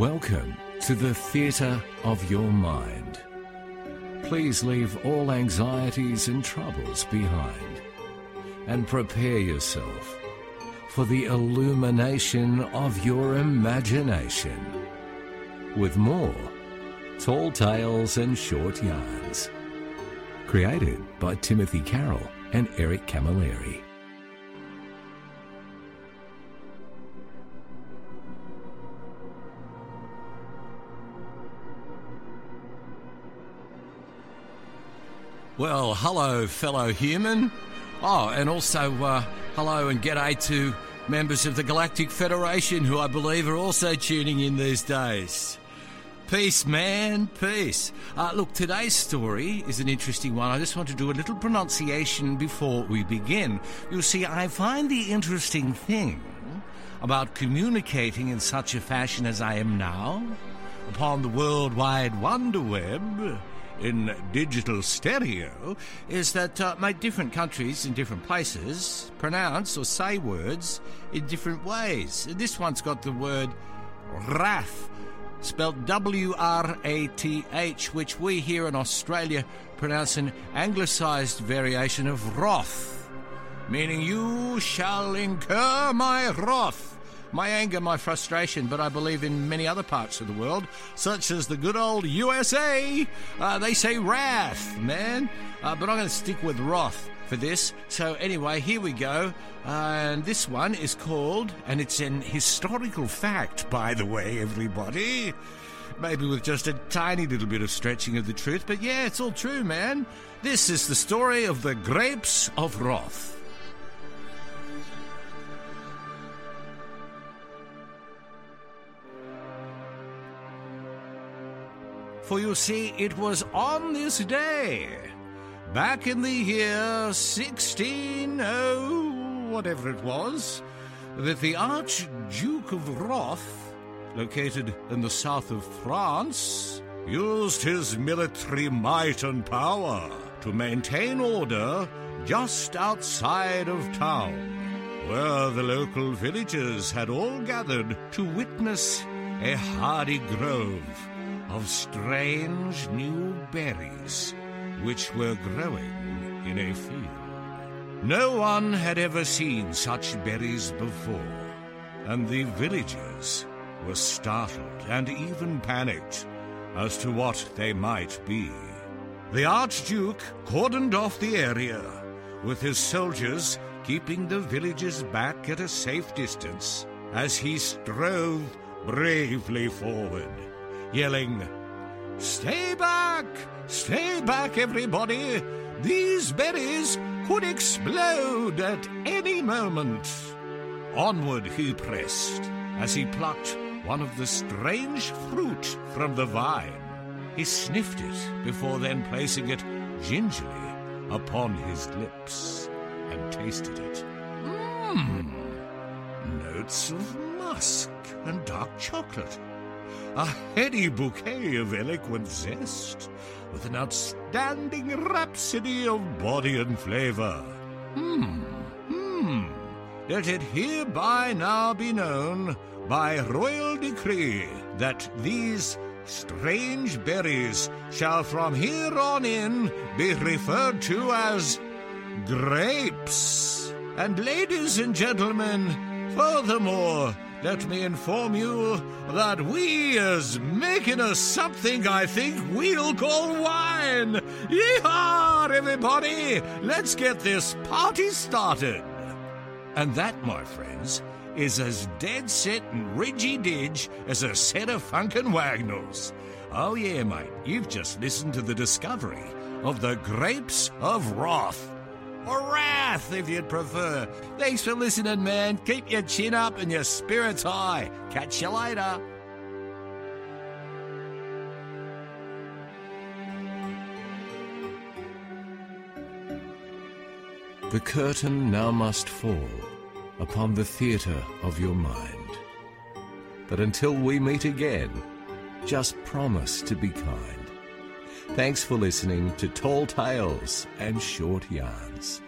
Welcome to the theatre of your mind. Please leave all anxieties and troubles behind and prepare yourself for the illumination of your imagination with more tall tales and short yarns. Created by Timothy Carroll and Eric Camilleri. Well, hello, fellow human. Oh, and also uh, hello and g'day to members of the Galactic Federation who I believe are also tuning in these days. Peace, man, peace. Uh, look, today's story is an interesting one. I just want to do a little pronunciation before we begin. You see, I find the interesting thing about communicating in such a fashion as I am now upon the World Wide Wonder Web in digital stereo is that uh, make different countries in different places pronounce or say words in different ways. This one's got the word wrath, spelled W R A T H, which we here in Australia pronounce an anglicised variation of wrath, meaning you shall incur my wrath my anger, my frustration, but I believe in many other parts of the world, such as the good old USA, uh, they say wrath, man. Uh, but I'm going to stick with wrath for this. So, anyway, here we go. Uh, and this one is called, and it's an historical fact, by the way, everybody. Maybe with just a tiny little bit of stretching of the truth, but yeah, it's all true, man. This is the story of the grapes of wrath. For you see, it was on this day, back in the year 16 oh, whatever it was, that the Archduke of Roth, located in the south of France, used his military might and power to maintain order just outside of town, where the local villagers had all gathered to witness a hardy grove of strange new berries which were growing in a field. No one had ever seen such berries before, and the villagers were startled and even panicked as to what they might be. The Archduke cordoned off the area, with his soldiers keeping the villagers back at a safe distance as he strode bravely forward yelling, Stay back! Stay back, everybody! These berries could explode at any moment. Onward he pressed as he plucked one of the strange fruit from the vine. He sniffed it before then placing it gingerly upon his lips and tasted it. Mmm! Notes of musk and dark chocolate a heady bouquet of eloquent zest, with an outstanding rhapsody of body and flavor. Hmm, hmm. Let it hereby now be known by royal decree that these strange berries shall from here on in be referred to as grapes. And ladies and gentlemen, furthermore, let me inform you that we is making us something I think we'll call wine. Yeehaw, everybody! Let's get this party started. And that, my friends, is as dead set and ridgy didge as a set of Funk 'n' Wagnalls. Oh yeah, mate, you've just listened to the discovery of the grapes of wrath or wrath, if you'd prefer. Thanks for listening, man. Keep your chin up and your spirits high. Catch you later. The curtain now must fall upon the theatre of your mind. But until we meet again, just promise to be kind. Thanks for listening to Tall Tales and Short Yarns.